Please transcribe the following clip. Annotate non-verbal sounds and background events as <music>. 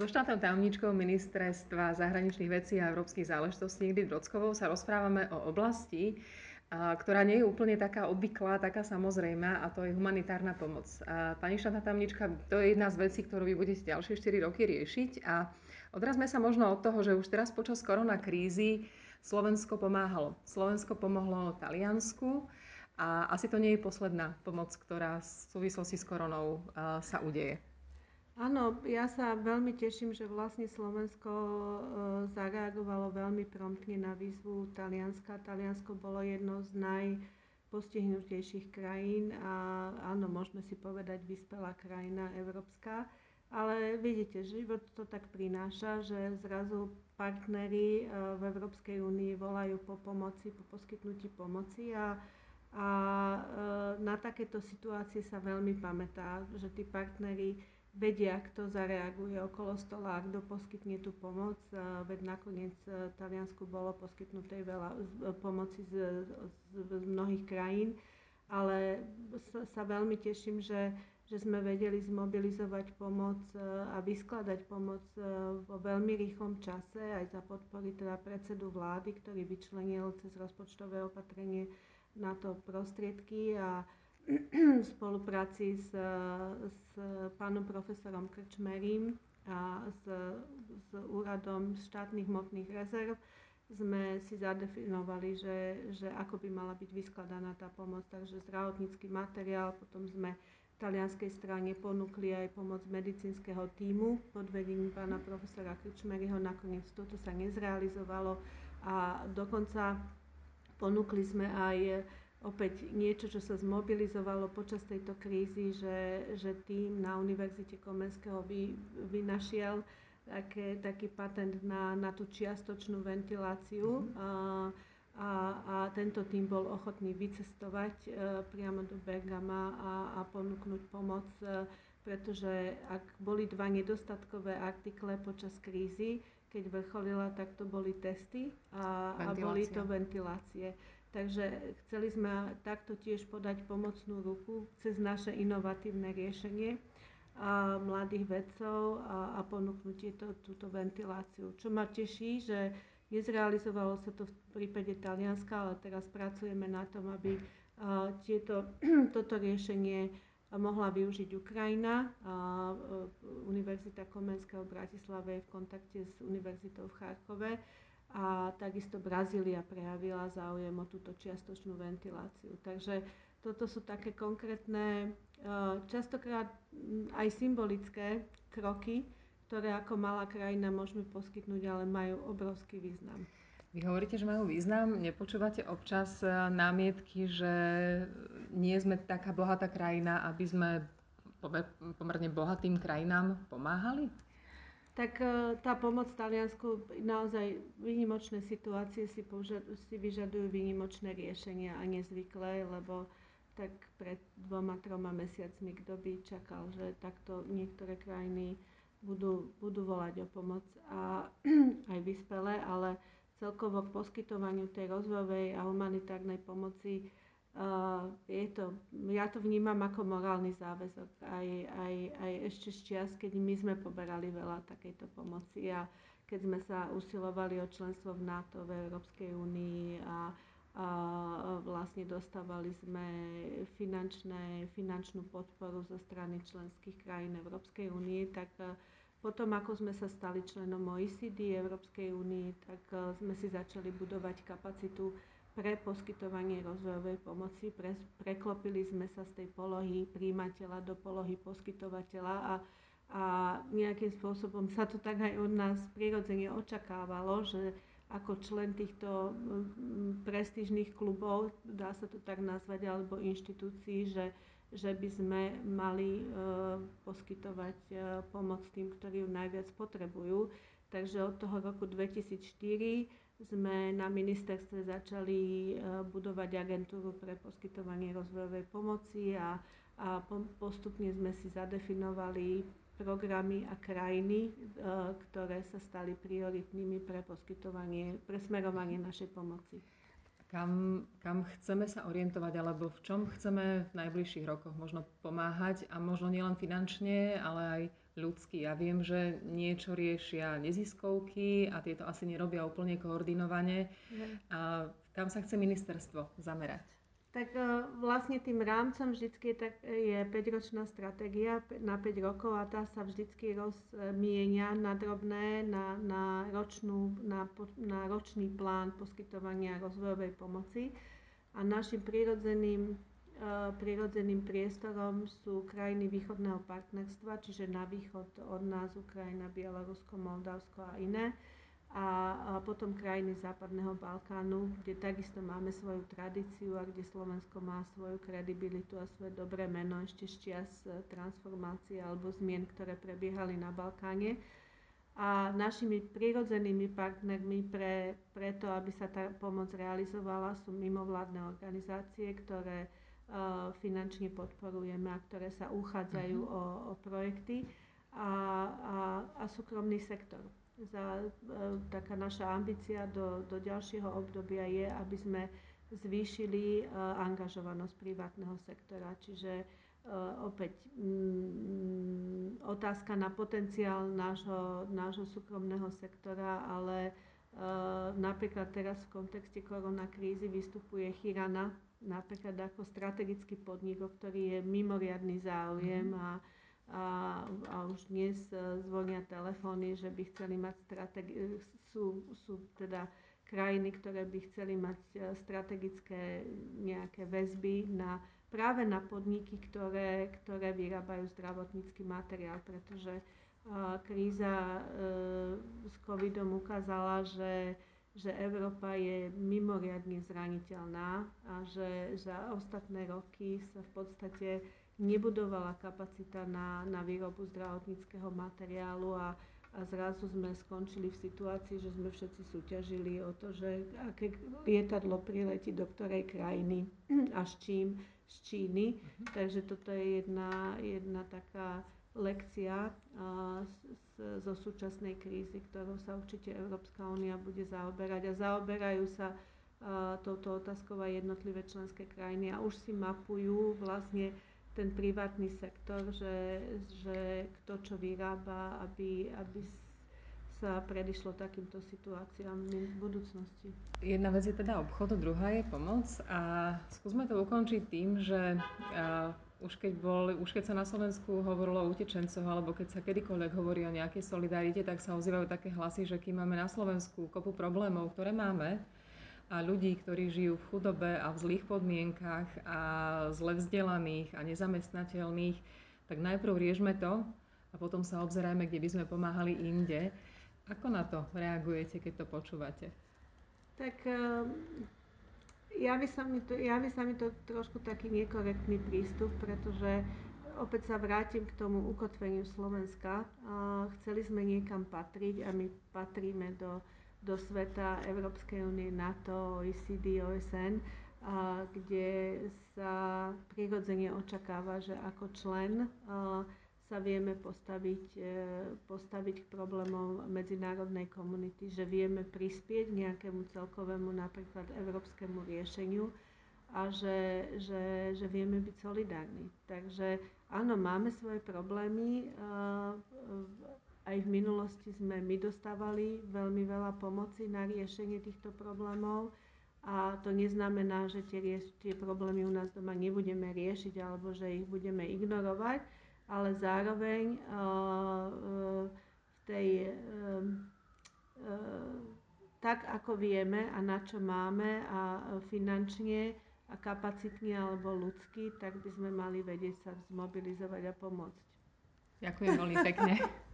So štátnou tajomničkou ministerstva zahraničných vecí a európskych záležitostí Ingrid Vrockovou sa rozprávame o oblasti, ktorá nie je úplne taká obvyklá, taká samozrejmá a to je humanitárna pomoc. Pani štátna tajomnička, to je jedna z vecí, ktorú vy budete ďalšie 4 roky riešiť a odrazme sa možno od toho, že už teraz počas korona krízy Slovensko pomáhalo. Slovensko pomohlo Taliansku a asi to nie je posledná pomoc, ktorá v súvislosti s koronou sa udeje. Áno, ja sa veľmi teším, že vlastne Slovensko e, zareagovalo veľmi promptne na výzvu Talianska. Taliansko bolo jedno z najpostihnutejších krajín a áno, môžeme si povedať vyspelá krajina európska. Ale vidíte, život to tak prináša, že zrazu partnery e, v Európskej únii volajú po pomoci, po poskytnutí pomoci a, a e, na takéto situácie sa veľmi pamätá, že tí partnery vedia, kto zareaguje okolo stola, kto poskytne tú pomoc. Veď nakoniec v Taliansku bolo poskytnuté veľa pomoci z, z, z mnohých krajín, ale sa, veľmi teším, že, že sme vedeli zmobilizovať pomoc a vyskladať pomoc vo veľmi rýchlom čase aj za podpory teda predsedu vlády, ktorý vyčlenil cez rozpočtové opatrenie na to prostriedky a v spolupráci s, s pánom profesorom Krčmerím a s, s úradom štátnych hmotných rezerv sme si zadefinovali, že, že ako by mala byť vyskladaná tá pomoc. Takže zdravotnícky materiál, potom sme talianskej strane ponúkli aj pomoc medicínskeho týmu pod vedením pána profesora Krčmeryho. Nakoniec toto sa nezrealizovalo a dokonca ponúkli sme aj opäť niečo, čo sa zmobilizovalo počas tejto krízy, že, že tým na Univerzite Komenského vy, vynašiel také, taký patent na, na tú čiastočnú ventiláciu. Mm-hmm. A, a, a tento tým bol ochotný vycestovať e, priamo do Bergama a, a ponúknuť pomoc, e, pretože ak boli dva nedostatkové artikle počas krízy, keď vrcholila, tak to boli testy a, a boli to ventilácie. Takže chceli sme takto tiež podať pomocnú ruku cez naše inovatívne riešenie a mladých vedcov a, a ponúknuť tieto, túto ventiláciu. Čo ma teší, že nezrealizovalo sa to v prípade Talianska, ale teraz pracujeme na tom, aby a, tieto, <clears throat> toto riešenie mohla využiť Ukrajina. A, Univerzita Komenského v Bratislave je v kontakte s Univerzitou v Charkove a takisto Brazília prejavila záujem o túto čiastočnú ventiláciu. Takže toto sú také konkrétne, e, častokrát aj symbolické kroky, ktoré ako malá krajina môžeme poskytnúť, ale majú obrovský význam. Vy hovoríte, že majú význam. Nepočúvate občas e, námietky, že nie sme taká bohatá krajina, aby sme pomerne bohatým krajinám pomáhali? Tak e, tá pomoc Taliansku, naozaj výnimočné situácie si, požad, si vyžadujú výnimočné riešenia a nezvyklé, lebo tak pred dvoma, troma mesiacmi kto by čakal, že takto niektoré krajiny budú, budú volať o pomoc a <clears throat> aj vyspelé, ale celkovo k poskytovaniu tej rozvojovej a humanitárnej pomoci Uh, je to, ja to vnímam ako morálny záväzok. Aj, aj, aj ešte z čias, keď my sme poberali veľa takejto pomoci a keď sme sa usilovali o členstvo v NATO, v Európskej únii a, a vlastne dostávali sme finančné, finančnú podporu zo strany členských krajín Európskej únie, tak potom, ako sme sa stali členom OECD Európskej únie, tak sme si začali budovať kapacitu pre poskytovanie rozvojovej pomoci. Pre, preklopili sme sa z tej polohy príjimateľa do polohy poskytovateľa a, a nejakým spôsobom sa to tak aj od nás prirodzene očakávalo, že ako člen týchto prestížnych klubov, dá sa to tak nazvať, alebo inštitúcií, že, že by sme mali e, poskytovať e, pomoc tým, ktorí ju najviac potrebujú. Takže od toho roku 2004 sme na ministerstve začali e, budovať agentúru pre poskytovanie rozvojovej pomoci a, a postupne sme si zadefinovali programy a krajiny, e, ktoré sa stali prioritnými pre poskytovanie, pre smerovanie našej pomoci. Kam, kam chceme sa orientovať, alebo v čom chceme v najbližších rokoch možno pomáhať a možno nielen finančne, ale aj ľudský. Ja viem, že niečo riešia neziskovky a tieto asi nerobia úplne koordinovane. A kam sa chce ministerstvo zamerať? Tak e, vlastne tým rámcom vždycky je, tak, je 5-ročná stratégia na 5 rokov a tá sa vždycky rozmienia na drobné, na, na, ročnú, na, na ročný plán poskytovania rozvojovej pomoci. A našim prirodzeným prirodzeným priestorom sú krajiny východného partnerstva, čiže na východ od nás Ukrajina, Bielorusko, Moldavsko a iné. A, potom krajiny západného Balkánu, kde takisto máme svoju tradíciu a kde Slovensko má svoju kredibilitu a svoje dobré meno ešte z čias e, transformácie alebo zmien, ktoré prebiehali na Balkáne. A našimi prirodzenými partnermi pre, to, aby sa tá pomoc realizovala, sú mimovládne organizácie, ktoré finančne podporujeme a ktoré sa uchádzajú uh-huh. o, o projekty a, a, a súkromný sektor. Za, e, taká naša ambícia do, do ďalšieho obdobia je, aby sme zvýšili e, angažovanosť privátneho sektora. Čiže e, opäť mm, otázka na potenciál nášho, nášho súkromného sektora, ale napríklad teraz v kontexte koronakrízy vystupuje Chirana, napríklad ako strategický podnik, o ktorý je mimoriadný záujem mm-hmm. a, a, a už dnes e, zvonia telefóny, že by chceli mať strategi- e, sú, sú teda krajiny, ktoré by chceli mať e, strategické nejaké väzby na, práve na podniky, ktoré, ktoré vyrábajú zdravotnícky materiál, pretože kríza s covidom ukázala, že že Európa je mimoriadne zraniteľná a že za ostatné roky sa v podstate nebudovala kapacita na, na výrobu zdravotníckého materiálu a, a zrazu sme skončili v situácii, že sme všetci súťažili o to, že aké lietadlo priletí do ktorej krajiny a s čím z Číny. Uh-huh. Takže toto je jedna, jedna taká lekcia z, zo súčasnej krízy, ktorou sa určite Európska únia bude zaoberať a zaoberajú sa touto otázkou aj jednotlivé členské krajiny a už si mapujú vlastne ten privátny sektor, že, že kto čo vyrába, aby, aby sa predišlo takýmto situáciám v budúcnosti. Jedna vec je teda obchod, druhá je pomoc a skúsme to ukončiť tým, že už keď, bol, už keď sa na Slovensku hovorilo o utečencoch, alebo keď sa kedykoľvek hovorí o nejakej solidarite, tak sa ozývajú také hlasy, že kým máme na Slovensku kopu problémov, ktoré máme, a ľudí, ktorí žijú v chudobe a v zlých podmienkach a zle vzdelaných a nezamestnateľných, tak najprv riešme to a potom sa obzerajme, kde by sme pomáhali inde. Ako na to reagujete, keď to počúvate? Tak javí sa, mi to, javí sa mi to trošku taký nekorektný prístup, pretože opäť sa vrátim k tomu ukotveniu Slovenska. Chceli sme niekam patriť a my patríme do, do sveta Európskej únie, NATO, OECD, OSN, a kde sa prirodzene očakáva, že ako člen sa vieme postaviť, e, postaviť k problémom medzinárodnej komunity, že vieme prispieť nejakému celkovému napríklad európskemu riešeniu a že, že, že vieme byť solidárni. Takže áno, máme svoje problémy. Aj v minulosti sme my dostávali veľmi veľa pomoci na riešenie týchto problémov. A to neznamená, že tie, tie problémy u nás doma nebudeme riešiť alebo že ich budeme ignorovať ale zároveň eh, eh, v tej eh, tak ako vieme a na čo máme a finančne a kapacitne alebo ľudsky, tak by sme mali vedieť sa zmobilizovať a pomôcť. Ďakujem veľmi pekne. <laughs>